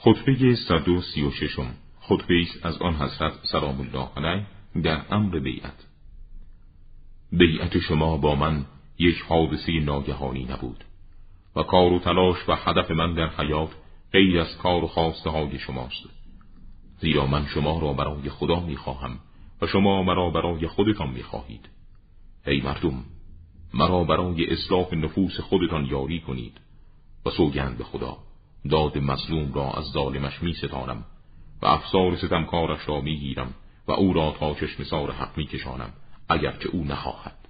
خطبه 136 خطبه است از آن حضرت سلام الله علیه در امر بیعت. بیعت شما با من یک حادثه ناگهانی نبود و کار و تلاش و هدف من در حیات غیر از کار و خواسته های شماست. زیرا من شما را برای خدا می‌خواهم و شما مرا برای خودتان می‌خواهید ای مردم مرا برای اصلاح نفوس خودتان یاری کنید و سوگند به خدا. داد مظلوم را از ظالمش می ستانم و افسار ستمکارش را می گیرم و او را تا چشم سار حق می کشانم اگرچه او نخواهد.